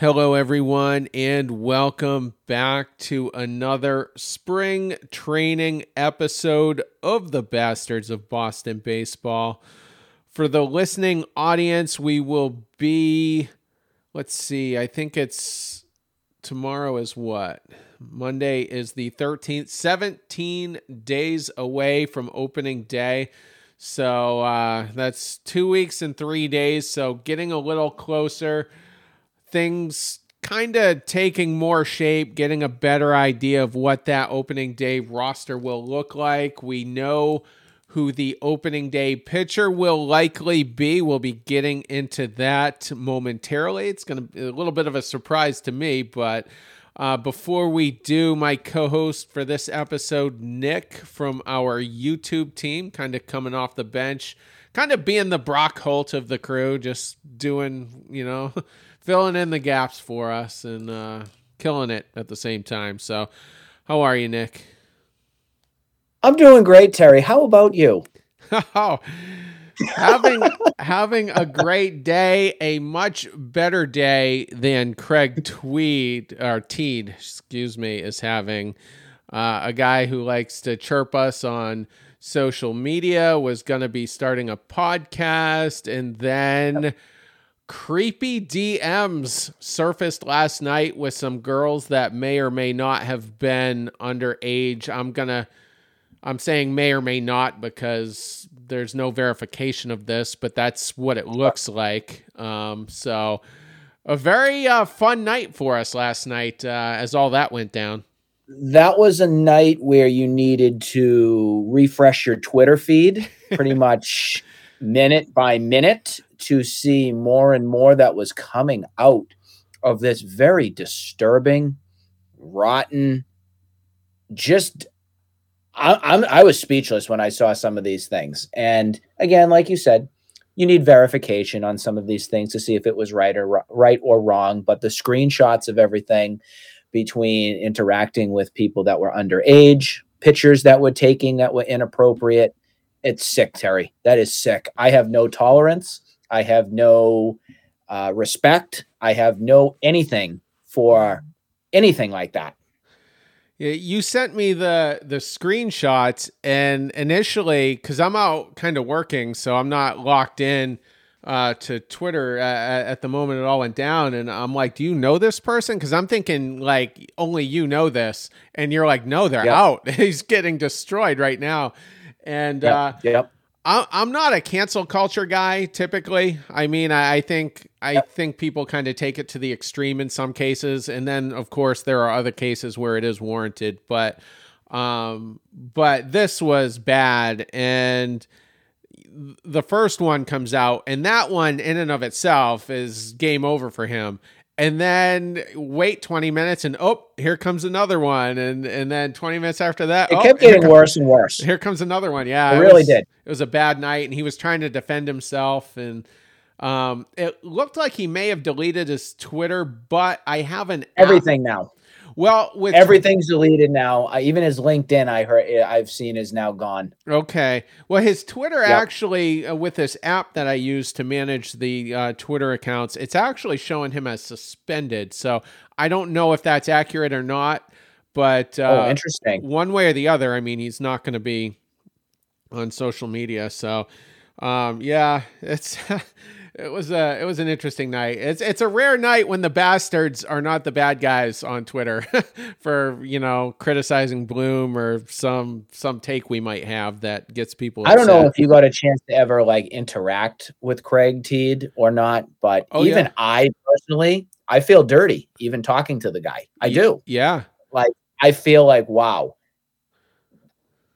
Hello, everyone, and welcome back to another spring training episode of the Bastards of Boston Baseball. For the listening audience, we will be, let's see, I think it's tomorrow is what? Monday is the 13th, 17 days away from opening day. So uh, that's two weeks and three days. So getting a little closer things kind of taking more shape, getting a better idea of what that opening day roster will look like. We know who the opening day pitcher will likely be. We'll be getting into that momentarily. It's going to be a little bit of a surprise to me, but uh, before we do, my co host for this episode, Nick from our YouTube team, kind of coming off the bench, kind of being the Brock Holt of the crew, just doing, you know, filling in the gaps for us and uh, killing it at the same time. So, how are you, Nick? I'm doing great, Terry. How about you? oh, having having a great day, a much better day than Craig Tweed or Teed, excuse me, is having. Uh, a guy who likes to chirp us on social media was going to be starting a podcast, and then. Yep creepy DMs surfaced last night with some girls that may or may not have been underage. I'm going to I'm saying may or may not because there's no verification of this, but that's what it looks like. Um, so a very uh, fun night for us last night uh, as all that went down. That was a night where you needed to refresh your Twitter feed pretty much minute by minute to see more and more that was coming out of this very disturbing, rotten, just I, I'm I was speechless when I saw some of these things. And again, like you said, you need verification on some of these things to see if it was right or right or wrong. But the screenshots of everything between interacting with people that were underage, pictures that were taking that were inappropriate, it's sick, Terry. That is sick. I have no tolerance I have no uh, respect. I have no anything for anything like that. You sent me the the screenshots, and initially, because I'm out kind of working, so I'm not locked in uh, to Twitter at, at, the moment it all went down, and I'm like, "Do you know this person?" Because I'm thinking like only you know this, and you're like, "No, they're yep. out. He's getting destroyed right now." And yep. Uh, yep. I'm not a cancel culture guy typically. I mean, I think I think people kind of take it to the extreme in some cases, and then of course there are other cases where it is warranted. But um, but this was bad, and the first one comes out, and that one in and of itself is game over for him and then wait 20 minutes and oh here comes another one. And and then 20 minutes after that it oh, kept getting worse and worse. here comes another one. Yeah it, it really was, did. it was a bad night and he was trying to defend himself. And um, it looked like he may have deleted his twitter but i haven't everything now well, with everything's deleted now. I, even his LinkedIn, I heard eh, I've seen is now gone. Okay. Well, his Twitter yep. actually, uh, with this app that I use to manage the uh, Twitter accounts, it's actually showing him as suspended. So I don't know if that's accurate or not. But uh, oh, interesting. One way or the other, I mean, he's not going to be on social media. So, um, yeah, it's it was a it was an interesting night. It's it's a rare night when the bastards are not the bad guys on Twitter for you know criticizing Bloom or some some take we might have that gets people. I don't know if you got a chance to ever like interact with Craig Teed or not, but oh, even yeah. I personally, I feel dirty even talking to the guy. I do. Yeah, like I feel like wow.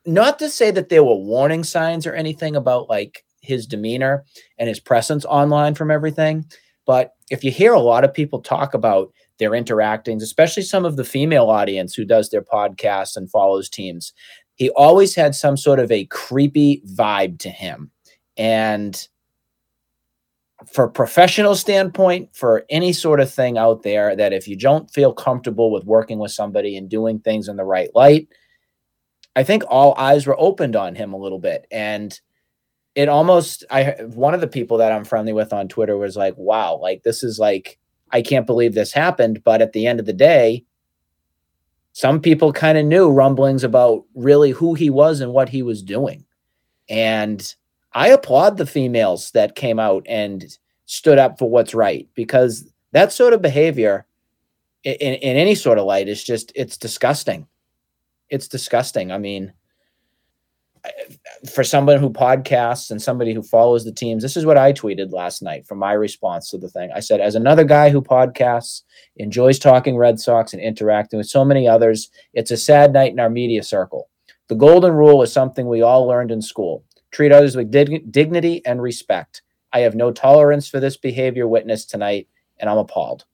Not to say that there were warning signs or anything about like his demeanor and his presence online from everything. But if you hear a lot of people talk about their interactings, especially some of the female audience who does their podcasts and follows teams, he always had some sort of a creepy vibe to him. And for professional standpoint, for any sort of thing out there, that if you don't feel comfortable with working with somebody and doing things in the right light, I think all eyes were opened on him a little bit. And it almost I one of the people that I'm friendly with on Twitter was like, wow, like this is like I can't believe this happened. But at the end of the day, some people kind of knew rumblings about really who he was and what he was doing. And I applaud the females that came out and stood up for what's right because that sort of behavior in, in any sort of light is just, it's disgusting. It's disgusting. I mean, for someone who podcasts and somebody who follows the teams, this is what I tweeted last night from my response to the thing. I said, as another guy who podcasts, enjoys talking Red Sox and interacting with so many others, it's a sad night in our media circle. The golden rule is something we all learned in school treat others with dig- dignity and respect. I have no tolerance for this behavior witnessed tonight, and I'm appalled.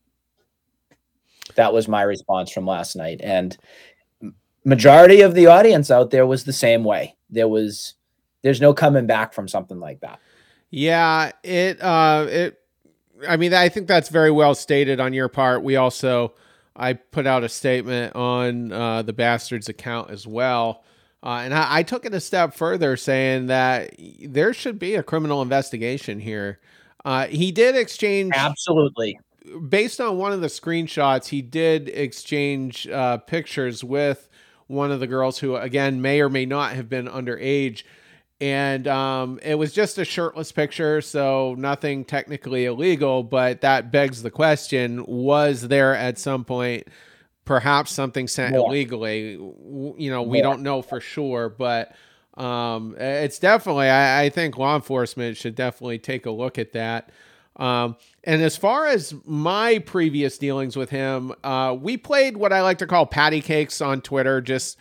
That was my response from last night. And majority of the audience out there was the same way. There was there's no coming back from something like that. Yeah, it uh it I mean I think that's very well stated on your part. We also I put out a statement on uh, the bastards account as well. Uh, and I, I, took it a step further, saying that there should be a criminal investigation here. Uh, he did exchange absolutely based on one of the screenshots. He did exchange uh, pictures with one of the girls who, again, may or may not have been underage. And um, it was just a shirtless picture, so nothing technically illegal. But that begs the question was there at some point perhaps something sent illegally? You know, we don't know for sure, but um, it's definitely, I, I, think law enforcement should definitely take a look at that. Um, and as far as my previous dealings with him, uh, we played what I like to call patty cakes on Twitter, just,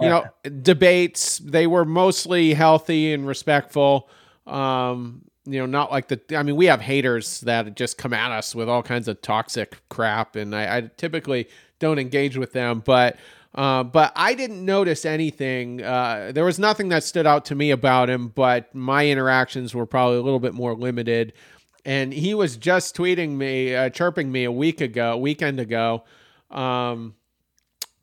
you know, debates. They were mostly healthy and respectful. Um, you know, not like the, I mean, we have haters that just come at us with all kinds of toxic crap. And I, I typically don't engage with them, but, uh, but I didn't notice anything. Uh, there was nothing that stood out to me about him, but my interactions were probably a little bit more limited and he was just tweeting me, uh, chirping me a week ago, weekend ago. Um,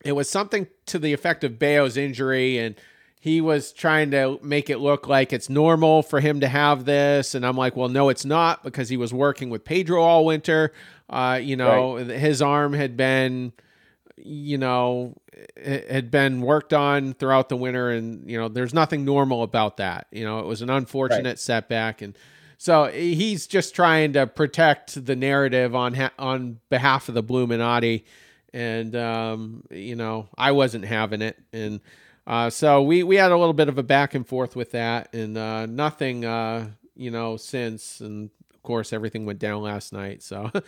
it was something to the effect of Bello's injury, and he was trying to make it look like it's normal for him to have this. And I'm like, well, no, it's not because he was working with Pedro all winter. Uh, you know, right. his arm had been, you know, had been worked on throughout the winter, and you know, there's nothing normal about that. You know, it was an unfortunate right. setback, and so he's just trying to protect the narrative on ha- on behalf of the Bluminati, and um, you know I wasn't having it, and uh, so we we had a little bit of a back and forth with that, and uh, nothing uh, you know since, and of course everything went down last night. So, so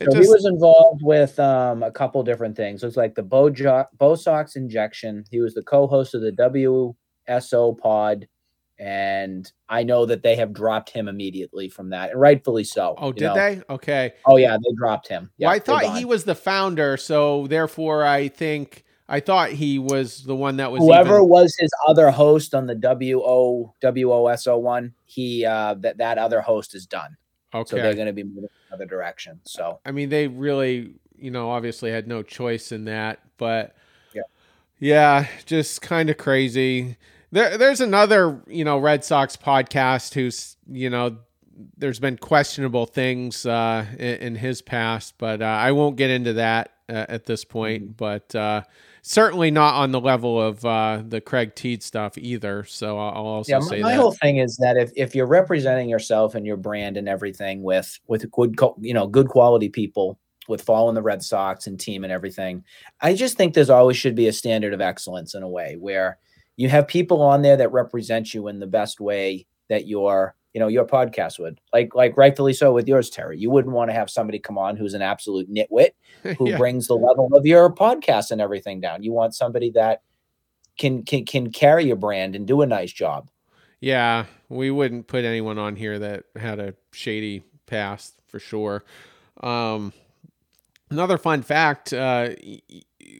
just... he was involved with um, a couple different things. It was like the Bo, jo- Bo Sox injection. He was the co-host of the WSO pod and I know that they have dropped him immediately from that, and rightfully so. Oh, did know? they? Okay. Oh yeah, they dropped him. Yeah, well, I thought he was the founder, so therefore I think I thought he was the one that was whoever even... was his other host on the W O W O S O one. He uh, that that other host is done. Okay, so they're going to be moving in another direction. So I mean, they really, you know, obviously had no choice in that, but yeah, yeah, just kind of crazy. There, there's another, you know, Red Sox podcast who's, you know, there's been questionable things uh, in, in, his past, but uh, I won't get into that uh, at this point. Mm-hmm. But uh, certainly not on the level of uh, the Craig Teed stuff either. So I'll also yeah, say my that. whole thing is that if, if you're representing yourself and your brand and everything with with good you know good quality people with following the Red Sox and team and everything, I just think there's always should be a standard of excellence in a way where you have people on there that represent you in the best way that your you know your podcast would. Like like rightfully so with yours terry. You wouldn't want to have somebody come on who's an absolute nitwit who yeah. brings the level of your podcast and everything down. You want somebody that can can can carry your brand and do a nice job. Yeah we wouldn't put anyone on here that had a shady past for sure. Um another fun fact uh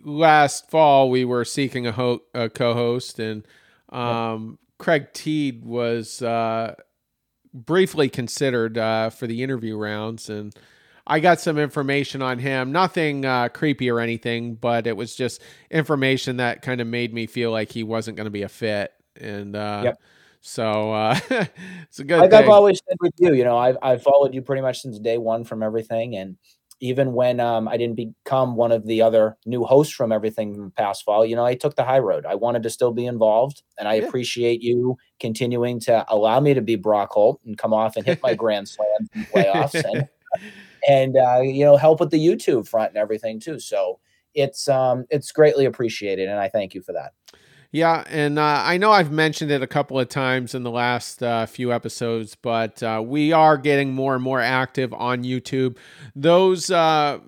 last fall we were seeking a, ho- a co-host, and um, Craig Teed was uh, briefly considered uh, for the interview rounds, and I got some information on him. Nothing uh, creepy or anything, but it was just information that kind of made me feel like he wasn't going to be a fit, and uh, yep. So uh, it's a good. Like thing. I've always said with you, you know, I've I've followed you pretty much since day one from everything, and even when um, I didn't become one of the other new hosts from everything past fall, you know, I took the high road. I wanted to still be involved, and I yeah. appreciate you continuing to allow me to be Brock Holt and come off and hit my grand slam playoffs, and and uh, you know, help with the YouTube front and everything too. So it's um, it's greatly appreciated, and I thank you for that. Yeah, and uh, I know I've mentioned it a couple of times in the last uh, few episodes, but uh, we are getting more and more active on YouTube. Those uh,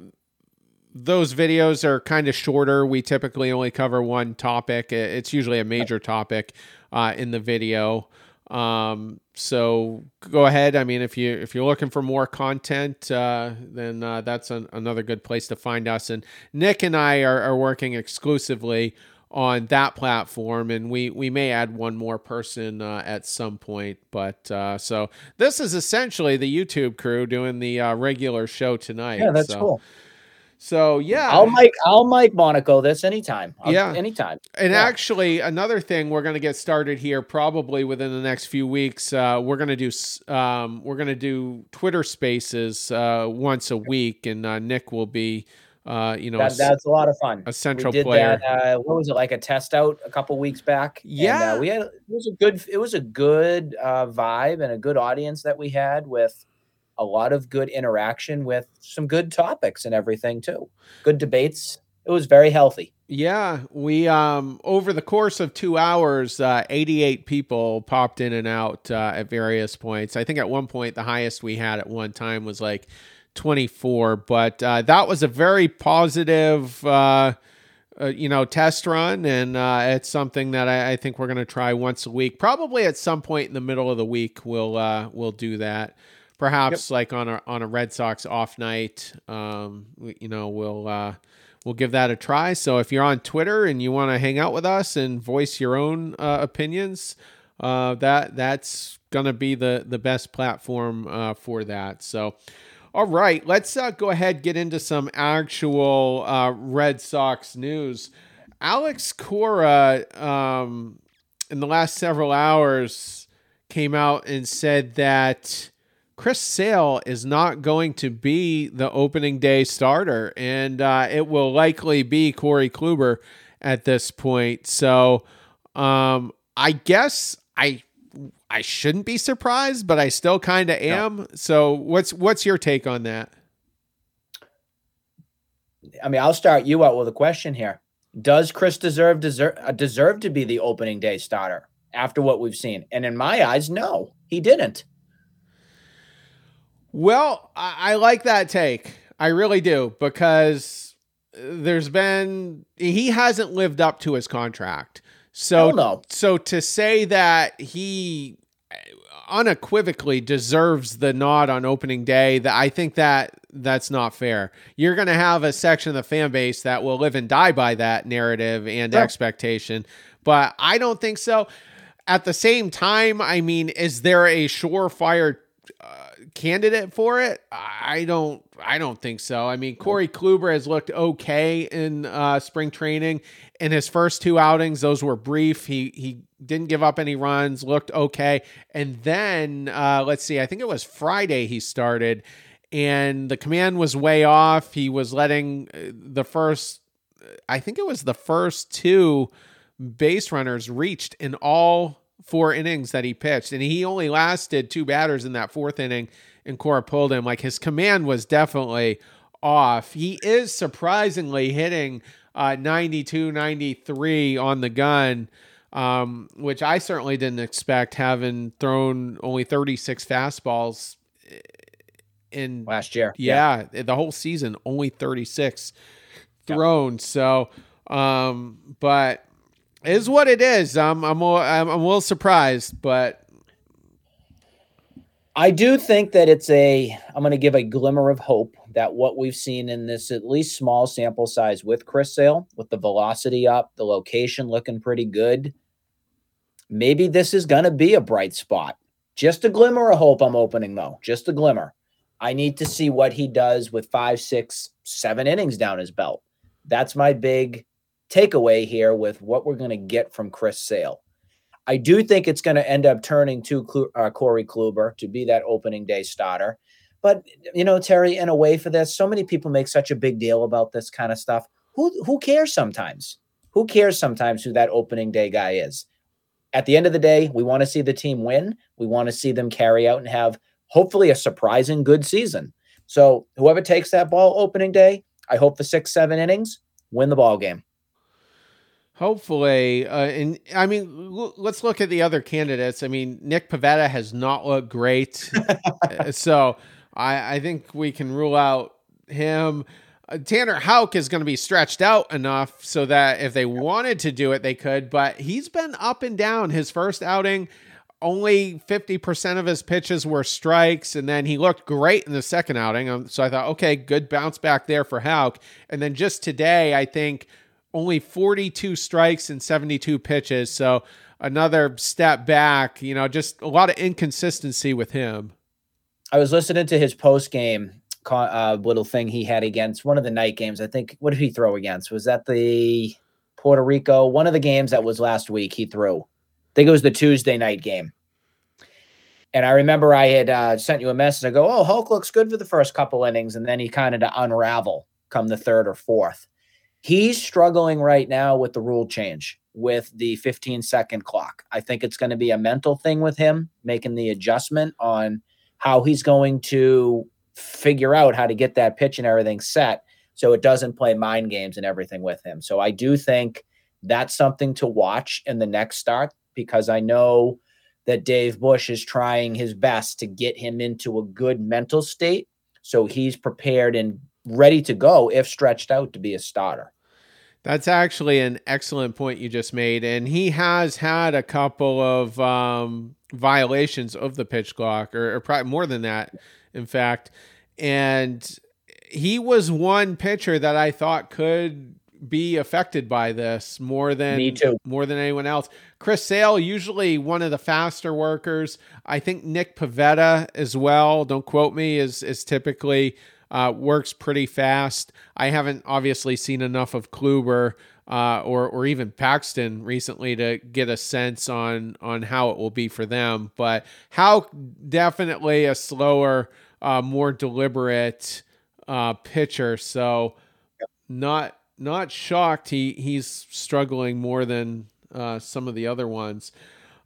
those videos are kind of shorter. We typically only cover one topic. It's usually a major topic uh, in the video. Um, so go ahead. I mean, if you if you're looking for more content, uh, then that's an, another good place to find us. And Nick and I are, are working exclusively on that platform and we we may add one more person uh, at some point but uh, so this is essentially the youtube crew doing the uh, regular show tonight yeah that's so. cool. So yeah. I'll make i'll make monaco this anytime. I'll, yeah. anytime. And yeah. actually another thing we're going to get started here probably within the next few weeks uh, we're going to do um, we're going to do twitter spaces uh, once a week and uh, nick will be uh, you know, that, that's a lot of fun. A central player. That, uh, what was it like a test out a couple weeks back? Yeah, and, uh, we had it was a good it was a good uh, vibe and a good audience that we had with a lot of good interaction with some good topics and everything too. Good debates. It was very healthy. Yeah, we um over the course of two hours, uh, 88 people popped in and out uh, at various points. I think at one point the highest we had at one time was like 24. But uh, that was a very positive, uh, uh, you know, test run, and uh, it's something that I, I think we're going to try once a week. Probably at some point in the middle of the week, we'll uh, we'll do that. Perhaps yep. like on a on a Red Sox off night, um, you know, we'll uh, we'll give that a try. So if you're on Twitter and you want to hang out with us and voice your own opinions, that that's gonna be the the best platform for that. So. All right, let's uh, go ahead get into some actual uh, Red Sox news. Alex Cora, um, in the last several hours, came out and said that Chris Sale is not going to be the opening day starter, and uh, it will likely be Corey Kluber at this point. So, um, I guess I I shouldn't be surprised, but I still kind of am. No. So what's what's your take on that? I mean, I'll start you out with a question here. Does Chris deserve deserve uh, deserve to be the opening day starter after what we've seen? And in my eyes, no, he didn't. Well, I, I like that take. I really do because there's been he hasn't lived up to his contract. So no. so to say that he unequivocally deserves the nod on opening day, that I think that that's not fair. You're going to have a section of the fan base that will live and die by that narrative and sure. expectation, but I don't think so. At the same time, I mean, is there a surefire uh, candidate for it? I don't. I don't think so. I mean, Corey Kluber has looked okay in uh, spring training in his first two outings, those were brief. He he didn't give up any runs, looked okay. And then uh, let's see, I think it was Friday he started, and the command was way off. He was letting uh, the first, I think it was the first two base runners reached in all four innings that he pitched, and he only lasted two batters in that fourth inning. And Cora pulled him. Like his command was definitely off. He is surprisingly hitting uh, 92, 93 on the gun, um, which I certainly didn't expect, having thrown only 36 fastballs in last year. Yeah, yeah. the whole season, only 36 thrown. Yep. So, um, but is what it is. I'm, I'm, I'm, I'm a little surprised, but I do think that it's a, I'm going to give a glimmer of hope that what we've seen in this at least small sample size with Chris Sale, with the velocity up, the location looking pretty good, maybe this is going to be a bright spot. Just a glimmer of hope I'm opening, though. Just a glimmer. I need to see what he does with five, six, seven innings down his belt. That's my big takeaway here with what we're going to get from Chris Sale. I do think it's going to end up turning to uh, Corey Kluber to be that opening day starter. But you know, Terry, in a way for this, so many people make such a big deal about this kind of stuff. Who who cares sometimes? Who cares sometimes who that opening day guy is? At the end of the day, we want to see the team win. We want to see them carry out and have hopefully a surprising good season. So whoever takes that ball opening day, I hope for six, seven innings, win the ball game. Hopefully, uh, and I mean, l- let's look at the other candidates. I mean, Nick Pivetta has not looked great, uh, so I, I think we can rule out him. Uh, Tanner Houck is going to be stretched out enough so that if they wanted to do it, they could. But he's been up and down. His first outing, only 50% of his pitches were strikes. And then he looked great in the second outing. Um, so I thought, okay, good bounce back there for Houck. And then just today, I think only 42 strikes and 72 pitches. So another step back, you know, just a lot of inconsistency with him. I was listening to his post game uh, little thing he had against one of the night games. I think, what did he throw against? Was that the Puerto Rico? One of the games that was last week he threw. I think it was the Tuesday night game. And I remember I had uh, sent you a message. I go, "Oh, Houck looks good for the first couple innings," and then he kind of to unravel come the third or fourth. He's struggling right now with the rule change with the 15 second clock. I think it's going to be a mental thing with him making the adjustment on how he's going to figure out how to get that pitch and everything set so it doesn't play mind games and everything with him. So I do think that's something to watch in the next start because I know that Dave Bush is trying his best to get him into a good mental state so he's prepared and ready to go if stretched out to be a starter. That's actually an excellent point you just made. And he has had a couple of um, violations of the pitch clock, or, or probably more than that, in fact. And he was one pitcher that I thought could be affected by this more than Me too. more than anyone else. Chris Sale, usually one of the faster workers. I think Nick Pivetta as well. Don't quote me. Is is typically uh, works pretty fast. I haven't obviously seen enough of Kluber uh, or or even Paxton recently to get a sense on on Houck it will be for them. But how definitely a slower, uh, more deliberate uh, pitcher. So not not shocked he he's struggling more than uh, some of the other ones.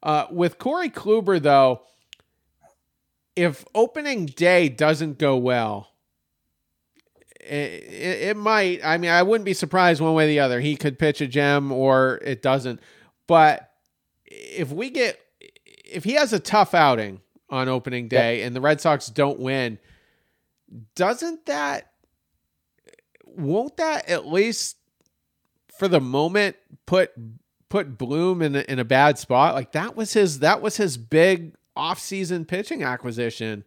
Uh, with Corey Kluber though, if opening day doesn't go well, it, it, might. I mean, I wouldn't be surprised one way or the other. He could pitch a gem or it doesn't. But if we get, if he has a tough outing on opening day yeah. and the Red Sox don't win, doesn't that, won't that at least for the moment put put Bloom in a, in a bad spot? Like that was his that was his big offseason pitching acquisition.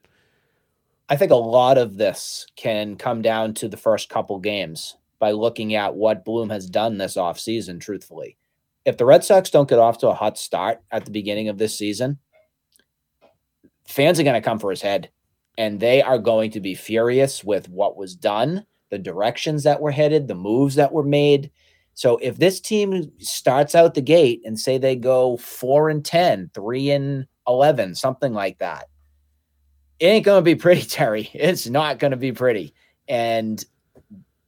I think a lot of this can come down to the first couple games by looking at what Bloom has done this offseason, truthfully. If the Red Sox don't get off to a hot start at the beginning of this season, fans are going to come for his head and they are going to be furious with what was done, the directions that were headed, the moves that were made. So if this team starts out the gate and say they go 4 and 10, 3 and 11, something like that, it ain't going to be pretty, Terry. It's not going to be pretty. And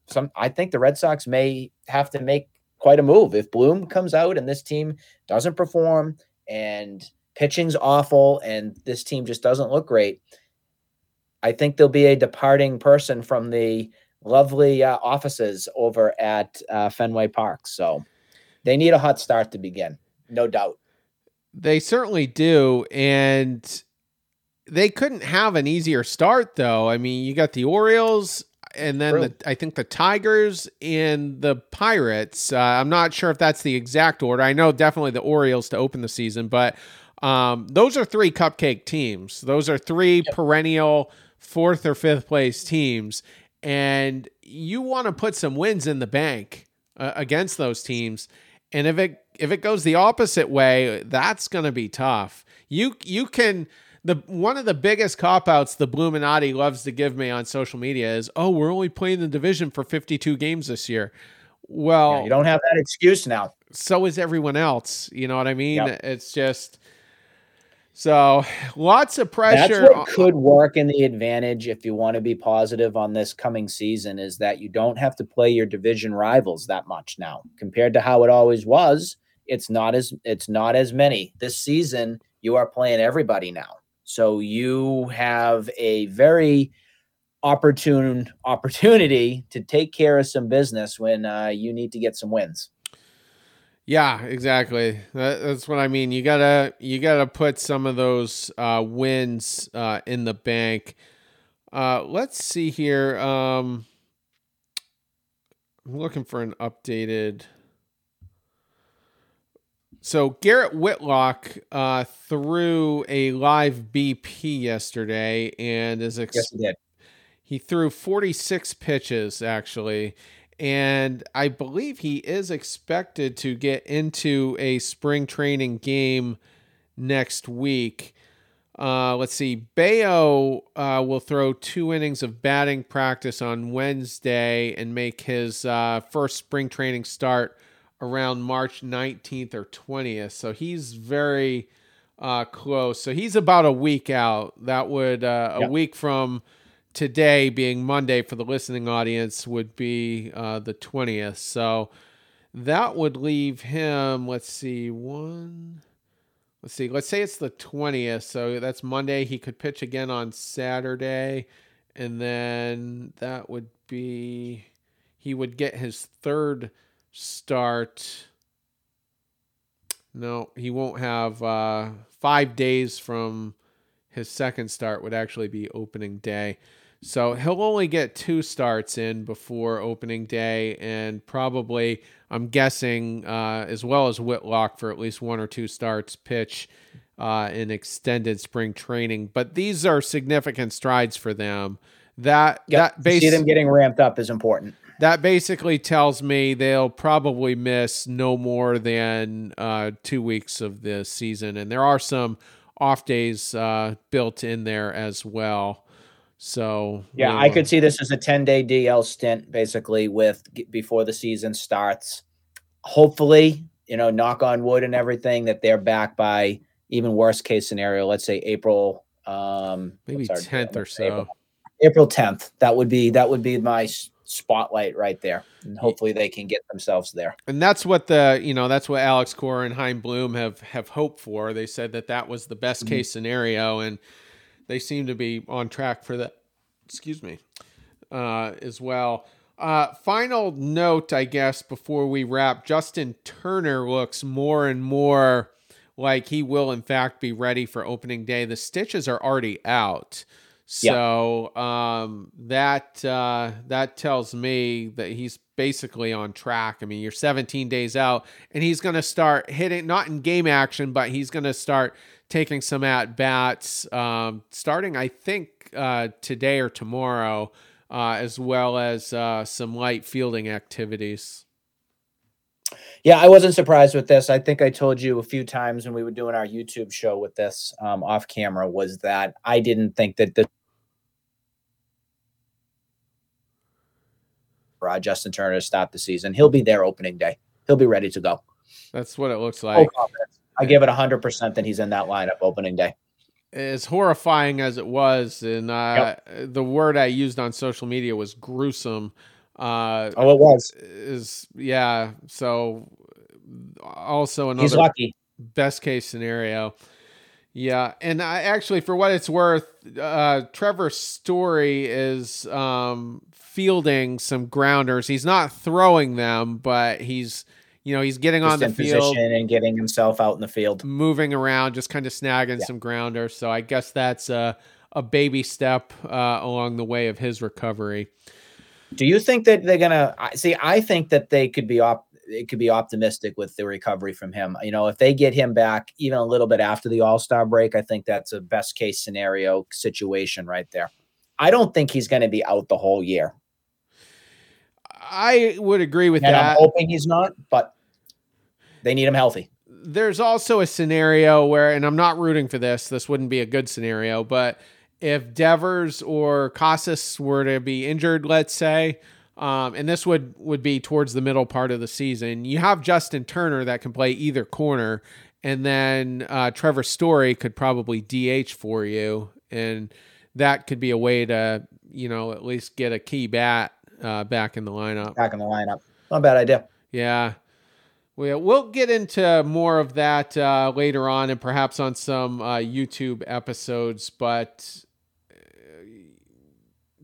some, I think the Red Sox may have to make quite a move if Bloom comes out and this team doesn't perform and pitching's awful and this team just doesn't look great. I think there'll be a departing person from the lovely uh, offices over at uh, Fenway Park. So they need a hot start to begin, no doubt. They certainly do. And they couldn't have an easier start though. I mean, you got the Orioles and then the, I think the Tigers and the Pirates. Uh, I'm not sure if that's the exact order. I know definitely the Orioles to open the season, but um, those are three cupcake teams. Those are three yep. perennial fourth or fifth place teams, and you want to put some wins in the bank uh, against those teams. And if it if it goes the opposite way, that's going to be tough. You you can the one of the biggest cop outs the Bluminati loves to give me on social media is, "Oh, we're only playing the division for 52 games this year." Well, yeah, you don't have that excuse now. So is everyone else. You know what I mean? Yep. It's just So lots of pressure. That's what could work in the advantage if you want to be positive on this coming season is that you don't have to play your division rivals that much now compared to how it always was. It's not as it's not as many this season. You are playing everybody now, so you have a very opportune opportunity to take care of some business when uh, you need to get some wins. Yeah, exactly. That, that's what I mean. You gotta you gotta put some of those uh, wins uh, in the bank. Uh, let's see here. Um, I'm looking for an updated. So Garrett Whitlock uh, threw a live BP yesterday, and is ex- yes, he did. He threw 46 pitches actually, and I believe he is expected to get into a spring training game next week. Uh, let's see. Bello uh, will throw two innings of batting practice on Wednesday and make his uh, first spring training start around March 19th or 20th. So he's very uh, close. So he's about a week out. That would, uh, a yep. week from today being Monday for the listening audience would be uh, the 20th. So that would leave him, let's see, one, let's see, let's say it's the 20th. So that's Monday. He could pitch again on Saturday. And then that would be, he would get his third start. No, he won't have uh, five days from his second start, would actually be opening day. So he'll only get two starts in before opening day, and probably, I'm guessing, uh, as well as Whitlock for at least one or two starts, pitch uh, in extended spring training. But these are significant strides for them. That yep. that base, see them getting ramped up is important. That basically tells me they'll probably miss no more than uh, two weeks of the season, and there are some off days uh, built in there as well. So yeah, I could see this as a 10 day DL stint basically with before the season starts. Hopefully, you know, knock on wood and everything that they're back by even worst case scenario, let's say April um maybe 10th or so. April, April 10th. That would be that would be my spotlight right there. And hopefully they can get themselves there. And that's what the, you know, that's what Alex Cora and Chaim Bloom have have hoped for. They said that that was the best mm-hmm. case scenario and they seem to be on track for that. Excuse me, uh, as well. Uh, final note, I guess, before we wrap Justin Turner looks more and more like he will, in fact, be ready for opening day. The stitches are already out. So um, that uh, that tells me that he's basically on track. I mean, you're 17 days out, and he's going to start hitting not in game action, but he's going to start taking some at bats, um, starting I think uh, today or tomorrow, uh, as well as uh, some light fielding activities. Yeah, I wasn't surprised with this. I think I told you a few times when we were doing our YouTube show with this um, off camera was that I didn't think that the uh, Justin Turner to start the season. He'll be there opening day. He'll be ready to go. That's what it looks like. Oh, I give it 100% that he's in that lineup opening day. As horrifying as it was, and uh, yep. the word I used on social media was gruesome. Uh, oh, it was. Is yeah. So also another he's lucky. best case scenario. Yeah, and I actually, for what it's worth, uh, Trevor Story is um, fielding some grounders. He's not throwing them, but he's you know, he's getting just on the field and getting himself out in the field, moving around, just kind of snagging yeah. some grounders. So I guess that's a, a baby step uh, along the way of his recovery. Do you think that they're gonna see? I think that they could be op- it could be optimistic with the recovery from him. You know, if they get him back even a little bit after the All Star break, I think that's a best case scenario situation right there. I don't think he's going to be out the whole year. I would agree with and that. I'm hoping he's not, but they need him healthy. There's also a scenario where, and I'm not rooting for this, this wouldn't be a good scenario, but if Devers or Casas were to be injured, let's say, um, and this would would be towards the middle part of the season. You have Justin Turner that can play either corner, and then uh, Trevor Story could probably DH for you, and that could be a way to you know at least get a key bat uh, back in the lineup. Back in the lineup, not a bad idea. Yeah. We'll, we'll get into more of that uh, later on and perhaps on some uh, YouTube episodes. But uh,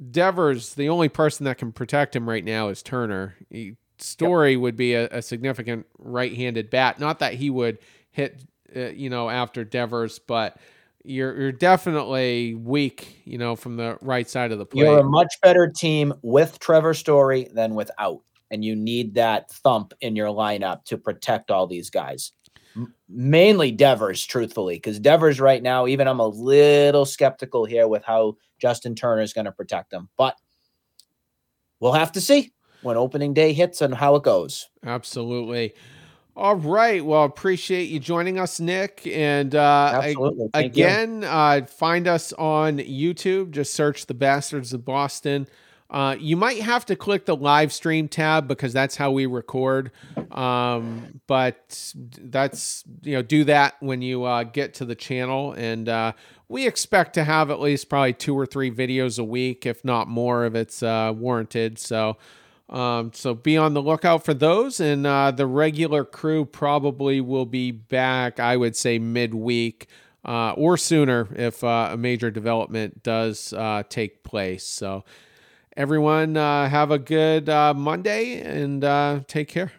Devers, the only person that can protect him right now is Turner. He, Story yep. would be a, a significant right handed bat. Not that he would hit, uh, you know, after Devers, but you're you're definitely weak, you know, from the right side of the plate. You're a much better team with Trevor Story than without, and you need that thump in your lineup to protect all these guys. M- mainly Devers, truthfully, because Devers right now, even I'm a little skeptical here with how Justin Turner is going to protect them, but we'll have to see when opening day hits and how it goes. Absolutely. All right. Well, appreciate you joining us, Nick. And uh, Absolutely. Again, uh, find us on YouTube. Just search the Bastards of Boston. Uh, you might have to click the live stream tab because that's how we record. Um, but that's you know do that when you uh, get to the channel, and uh, we expect to have at least probably two or three videos a week, if not more, if it's uh, warranted. So. Um, so be on the lookout for those, and uh, the regular crew probably will be back. I would say midweek uh, or sooner if uh, a major development does uh, take place. So everyone uh, have a good uh, Monday and take care.